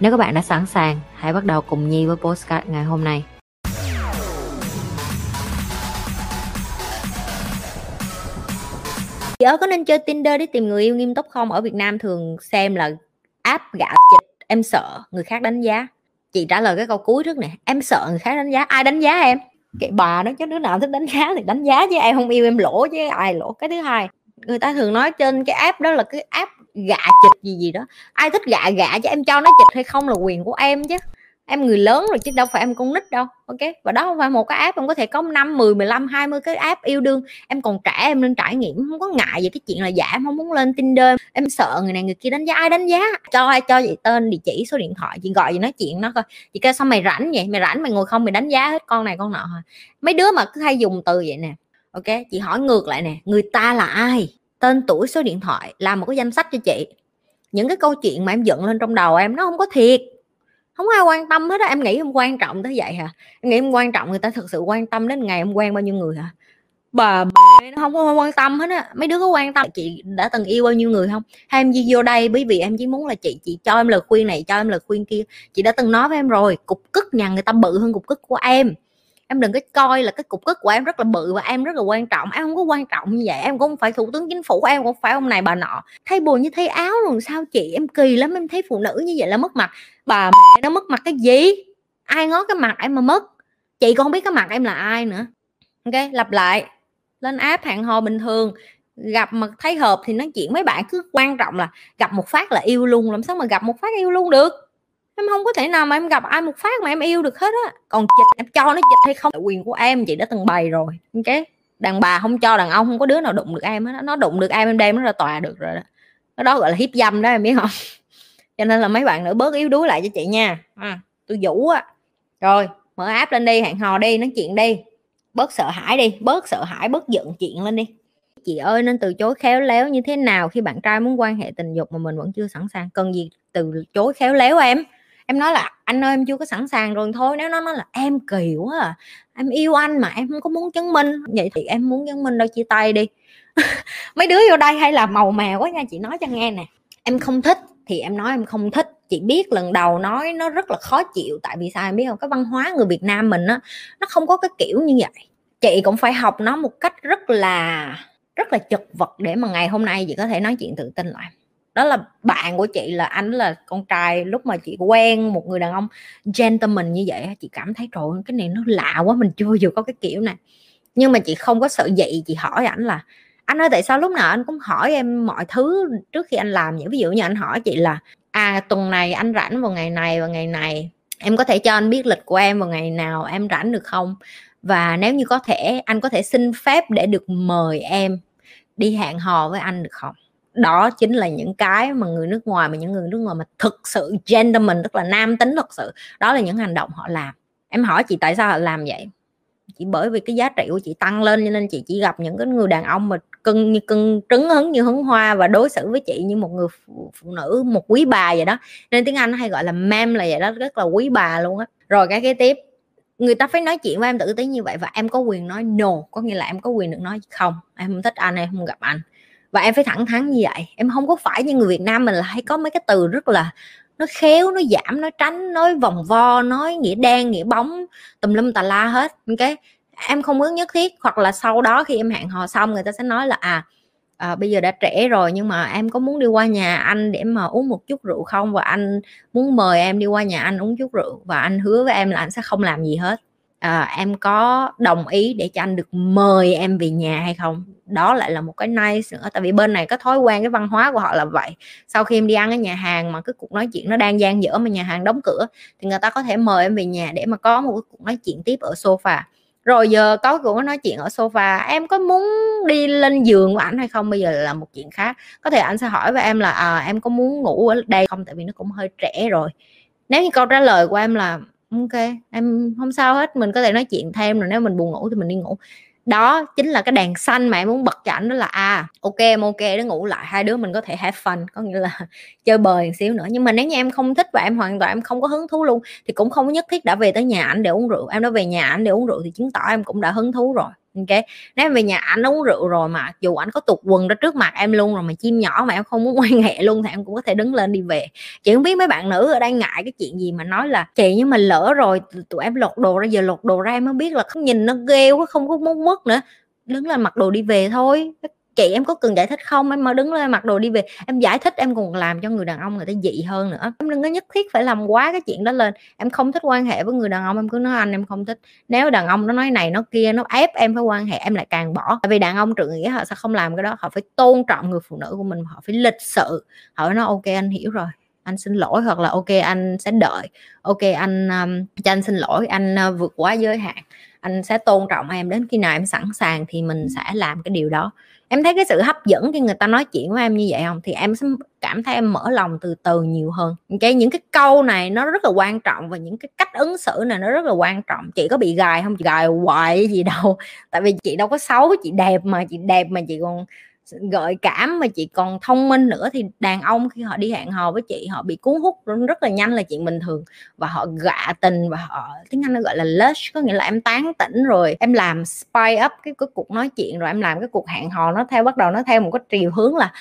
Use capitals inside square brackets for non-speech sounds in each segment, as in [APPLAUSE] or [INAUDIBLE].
Nếu các bạn đã sẵn sàng, hãy bắt đầu cùng Nhi với postcard ngày hôm nay. Chị ơi có nên chơi Tinder để tìm người yêu nghiêm túc không? Ở Việt Nam thường xem là app gạ chịch, em sợ người khác đánh giá. Chị trả lời cái câu cuối trước nè, em sợ người khác đánh giá, ai đánh giá em? Cái bà nó chứ đứa nào thích đánh giá thì đánh giá chứ em không yêu em lỗ chứ ai lỗ. Cái thứ hai, người ta thường nói trên cái app đó là cái app gạ chịch gì gì đó. Ai thích gạ gạ cho em cho nó chịch hay không là quyền của em chứ. Em người lớn rồi chứ đâu phải em con nít đâu ok? Và đó không phải một cái app em có thể có 5, 10, 15, 20 cái app yêu đương. Em còn trẻ em nên trải nghiệm không có ngại về cái chuyện là giả em không muốn lên Tinder. Em sợ người này người kia đánh giá ai đánh giá? Cho ai cho vậy tên địa chỉ số điện thoại chị gọi gì nói chuyện nó coi. Chị kêu sao mày rảnh vậy? Mày rảnh mày ngồi không mày đánh giá hết con này con nọ mấy đứa mà cứ hay dùng từ vậy nè ok? Chị hỏi ngược lại nè người ta là ai? Tên tuổi, số điện thoại, làm một cái danh sách cho chị. Những cái câu chuyện mà em dựng lên trong đầu em nó không có thiệt. Không ai quan tâm hết á, em nghĩ em quan trọng tới vậy hả? Em nghĩ em quan trọng người ta thực sự quan tâm đến ngày em quen bao nhiêu người hả? Bà mẹ nó không có quan tâm hết á. Mấy đứa có quan tâm chị đã từng yêu bao nhiêu người không? Hay em vô đây bởi vì em chỉ muốn là chị chị cho em lời khuyên này, cho em lời khuyên kia. Chị đã từng nói với em rồi, cục cức nhà người ta bự hơn cục cức của em em đừng có coi là cái cục cất của em rất là bự và em rất là quan trọng. Em không có quan trọng như vậy, em cũng không phải thủ tướng chính phủ, em cũng phải ông này bà nọ. Thay buồn như thấy áo rồi sao chị? Em kỳ lắm, em thấy phụ nữ như vậy là mất mặt. Bà mẹ nó mất mặt cái gì? Ai ngó cái mặt em mà mất? Chị còn không biết cái mặt em là ai nữa. Ok, lặp lại. Lên app hẹn hò bình thường. Gặp mà thấy hợp thì nói chuyện mấy bạn. Cứ quan trọng là gặp một phát là yêu luôn. Làm sao mà gặp một phát yêu luôn được? Em không có thể nào mà em gặp ai một phát mà em yêu được hết á. Còn chịch em cho nó chịch hay không là quyền của em chị đã từng bày rồi. Ok? Đàn bà không cho đàn ông không có đứa nào đụng được em hết nó đụng được em em đem nó ra tòa được rồi đó. Cái đó gọi là hiếp dâm đó em biết không? [LAUGHS] Cho nên là mấy bạn nữa bớt yếu đuối lại cho chị nha. À, tôi vũ á. Rồi mở app lên đi hẹn hò đi nói chuyện đi. Bớt sợ hãi đi bớt sợ hãi bớt giận chuyện lên đi. Chị ơi nên từ chối khéo léo như thế nào khi bạn trai muốn quan hệ tình dục mà mình vẫn chưa sẵn sàng? Cần gì từ chối khéo léo em? Em nói là, anh ơi, em chưa có sẵn sàng rồi, thôi. Nếu nó nói là, em kỳ quá à em yêu anh mà em không có muốn chứng minh. Vậy thì em muốn chứng minh đâu, chia tay đi. [LAUGHS] Mấy đứa vô đây hay là màu mè quá nha, chị nói cho nghe nè. Em không thích thì em nói em không thích. Chị biết lần đầu nói nó rất là khó chịu, tại vì sao em biết không? Cái văn hóa người Việt Nam mình á, nó không có cái kiểu như vậy. Chị cũng phải học nó một cách rất là rất là chật vật để mà ngày hôm nay chị có thể nói chuyện tự tin lại đó là bạn của chị là anh là con trai lúc mà chị quen một người đàn ông gentleman như vậy chị cảm thấy trời cái này nó lạ quá, mình chưa bao giờ có cái kiểu này. Nhưng mà chị không có sợ dậy, chị hỏi ảnh là, anh ơi, tại sao lúc nào anh cũng hỏi em mọi thứ trước khi anh làm những ví dụ như anh hỏi chị là à tuần này anh rảnh vào ngày này và ngày này, em có thể cho anh biết lịch của em vào ngày nào, em rảnh được không? Và nếu như có thể, anh có thể xin phép để được mời em đi hẹn hò với anh được không? Đó chính là những cái mà người nước ngoài mà những người nước ngoài mà thực sự gentleman tức là nam tính thực sự đó là những hành động họ làm. Em hỏi chị tại sao họ làm vậy? Chỉ bởi vì cái giá trị của chị tăng lên cho nên chị chỉ gặp những cái người đàn ông mà cưng như cưng trứng hứng như hứng hoa và đối xử với chị như một người phụ, phụ nữ một quý bà vậy đó. Nên tiếng anh hay gọi là mem là vậy đó rất là quý bà luôn á. Rồi cái kế tiếp người ta phải nói chuyện với em tự tế như vậy và em có quyền nói no có nghĩa là em có quyền được nói không? Em không thích anh em không gặp anh và em phải thẳng thắn như vậy. Em không có phải như người Việt Nam mình là hay có mấy cái từ rất là nó khéo nó giảm nó tránh nói vòng vo nói nghĩa đen nghĩa bóng tùm lum tà la hết. Ok? Em không muốn nhất thiết. Hoặc là sau đó khi em hẹn hò xong người ta sẽ nói là à, à bây giờ đã trễ rồi nhưng mà em có muốn đi qua nhà anh để mà uống một chút rượu không? Và anh muốn mời em đi qua nhà anh uống chút rượu. Và anh hứa với em là anh sẽ không làm gì hết à, em có đồng ý để cho anh được mời em về nhà hay không? Đó lại là một cái nice nữa tại vì bên này có thói quen cái văn hóa của họ là vậy. Sau khi em đi ăn ở nhà hàng mà cái cuộc nói chuyện nó đang gian dở mà nhà hàng đóng cửa thì người ta có thể mời em về nhà để mà có một cái cuộc nói chuyện tiếp ở sofa. Rồi giờ có cuộc nói chuyện ở sofa em có muốn đi lên giường của ảnh hay không? Bây giờ là một chuyện khác. Có thể anh sẽ hỏi với em là à, em có muốn ngủ ở đây không? Tại vì nó cũng hơi trẻ rồi. Nếu như câu trả lời của em là ok, em không sao hết, mình có thể nói chuyện thêm rồi nếu mình buồn ngủ thì mình đi ngủ. Đó, chính là cái đèn xanh mà em muốn bật cho ảnh đó là à ok, em ok, để ngủ lại, hai đứa mình có thể have fun, có nghĩa là [LAUGHS] chơi bời một xíu nữa. Nhưng mà nếu như em không thích và em hoàn toàn em không có hứng thú luôn, thì cũng không nhất thiết đã về tới nhà ảnh để uống rượu. Em đã về nhà ảnh để uống rượu thì chứng tỏ em cũng đã hứng thú rồi ok nếu em về nhà ảnh uống rượu rồi mà dù ảnh có tục quần ra trước mặt em luôn rồi mà chim nhỏ mà em không muốn [LAUGHS] quan hệ luôn thì em cũng có thể đứng lên đi về. Chị không biết mấy bạn nữ ở đây ngại cái chuyện gì mà nói là chị, nhưng mà lỡ rồi tụi em lột đồ ra, giờ lột đồ ra em mới biết là không nhìn nó ghê quá, không có muốn mất nữa. Đứng lên mặc đồ đi về thôi chị em có cần giải thích không? Em mà đứng lên mặc đồ đi về. Em giải thích em còn làm cho người đàn ông người ta dị hơn nữa. Em đừng có nhất thiết phải làm quá cái chuyện đó lên. Em không thích quan hệ với người đàn ông em cứ nói anh em không thích. Nếu đàn ông nó nói này nó kia nó ép em phải quan hệ em lại càng bỏ. Tại vì đàn ông trưởng nghĩa họ sẽ không làm cái đó. Họ phải tôn trọng người phụ nữ của mình họ phải lịch sự. Họ nói ok anh hiểu rồi. Anh xin lỗi. Hoặc là ok anh sẽ đợi. Ok anh um, cho anh xin lỗi. Anh uh, vượt quá giới hạn anh sẽ tôn trọng em đến khi nào em sẵn sàng thì mình sẽ làm cái điều đó. Em thấy cái sự hấp dẫn khi người ta nói chuyện với em như vậy không? Thì em sẽ cảm thấy em mở lòng từ từ nhiều hơn. Cái những cái câu này nó rất là quan trọng và những cái cách ứng xử này nó rất là quan trọng. Chị có bị gài không? Chị gài hoài gì đâu. Tại vì chị đâu có xấu chị đẹp mà chị đẹp mà chị còn gợi cảm mà chị còn thông minh nữa thì đàn ông khi họ đi hẹn hò với chị họ bị cuốn hút rất là nhanh là chuyện bình thường. Và họ gạ tình và họ tiếng anh nó gọi là lush có nghĩa là em tán tỉnh rồi em làm spy up cái, cái cuộc nói chuyện rồi em làm cái cuộc hẹn hò nó theo bắt đầu nó theo một cái chiều hướng là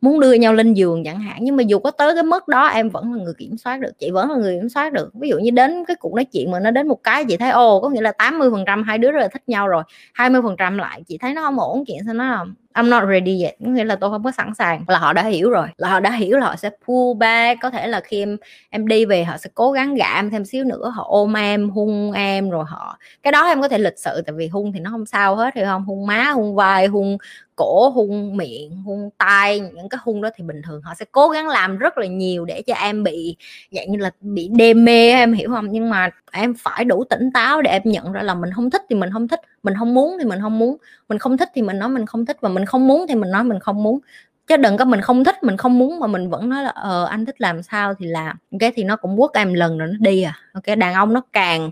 muốn đưa nhau lên giường chẳng hạn. Nhưng mà dù có tới cái mức đó em vẫn là người kiểm soát được chị vẫn là người kiểm soát được. Ví dụ như đến cái cuộc nói chuyện mà nó đến một cái chị thấy ô có nghĩa là 80 phần trăm hai đứa rất là thích nhau rồi 20 phần trăm lại chị thấy nó không ổn chuyện sao nó là I'm not ready yet. Nghĩa là tôi không có sẵn sàng. Là họ đã hiểu rồi. Là họ đã hiểu là họ sẽ pull back. Có thể là khi em em đi về họ sẽ cố gắng gạ em thêm xíu nữa. Họ ôm em, hung em, rồi họ, cái đó em có thể lịch sự, tại vì hung thì nó không sao hết thì không? Hung má, hung vai, hung cổ, hung miệng, hung tay những cái hung đó thì bình thường. Họ sẽ cố gắng làm rất là nhiều để cho em bị dạng như là bị đê mê em hiểu không? Nhưng mà em phải đủ tỉnh táo để em nhận ra là mình không thích thì mình không thích. Mình không muốn thì mình không muốn. Mình không thích thì mình nói mình không thích và mình không muốn thì mình nói mình không muốn. Chứ đừng có mình không thích, mình không muốn mà mình vẫn nói là ờ anh thích làm sao thì làm. Cái thì nó cũng quất em lần rồi nó đi à. Ok, đàn ông nó càng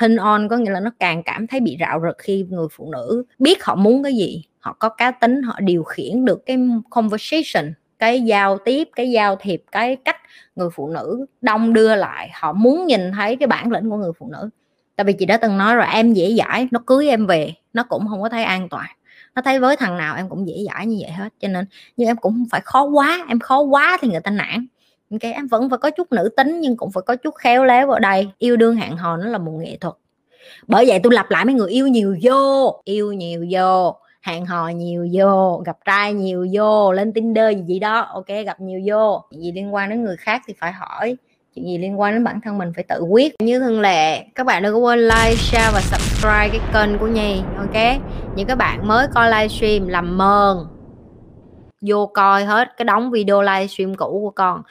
turn on, có nghĩa là nó càng cảm thấy bị rạo rực khi người phụ nữ biết họ muốn cái gì. Họ có cá tính, họ điều khiển được cái conversation, cái giao tiếp, cái giao thiệp, cái cách người phụ nữ đông đưa lại. Họ muốn nhìn thấy cái bản lĩnh của người phụ nữ. Tại vì chị đã từng nói rồi, em dễ dãi, nó cưới em về, nó cũng không có thấy an toàn nó thấy với thằng nào em cũng dễ dãi như vậy hết, cho nên nhưng em cũng không phải khó quá, em khó quá thì người ta nản. Cái em vẫn phải có chút nữ tính nhưng cũng phải có chút khéo léo ở đây. Yêu đương hẹn hò nó là một nghệ thuật. Bởi vậy tôi lặp lại mấy người yêu nhiều vô, yêu nhiều vô, hẹn hò nhiều vô, gặp trai nhiều vô, lên tinder gì gì đó, ok, gặp nhiều vô. Gì liên quan đến người khác thì phải hỏi chuyện gì liên quan đến bản thân mình phải tự quyết. Như thường lệ, các bạn đừng có quên like, share và subscribe cái kênh của nhi, ok? Những các bạn mới coi livestream làm mờn. Vô coi hết cái đóng video livestream cũ của con.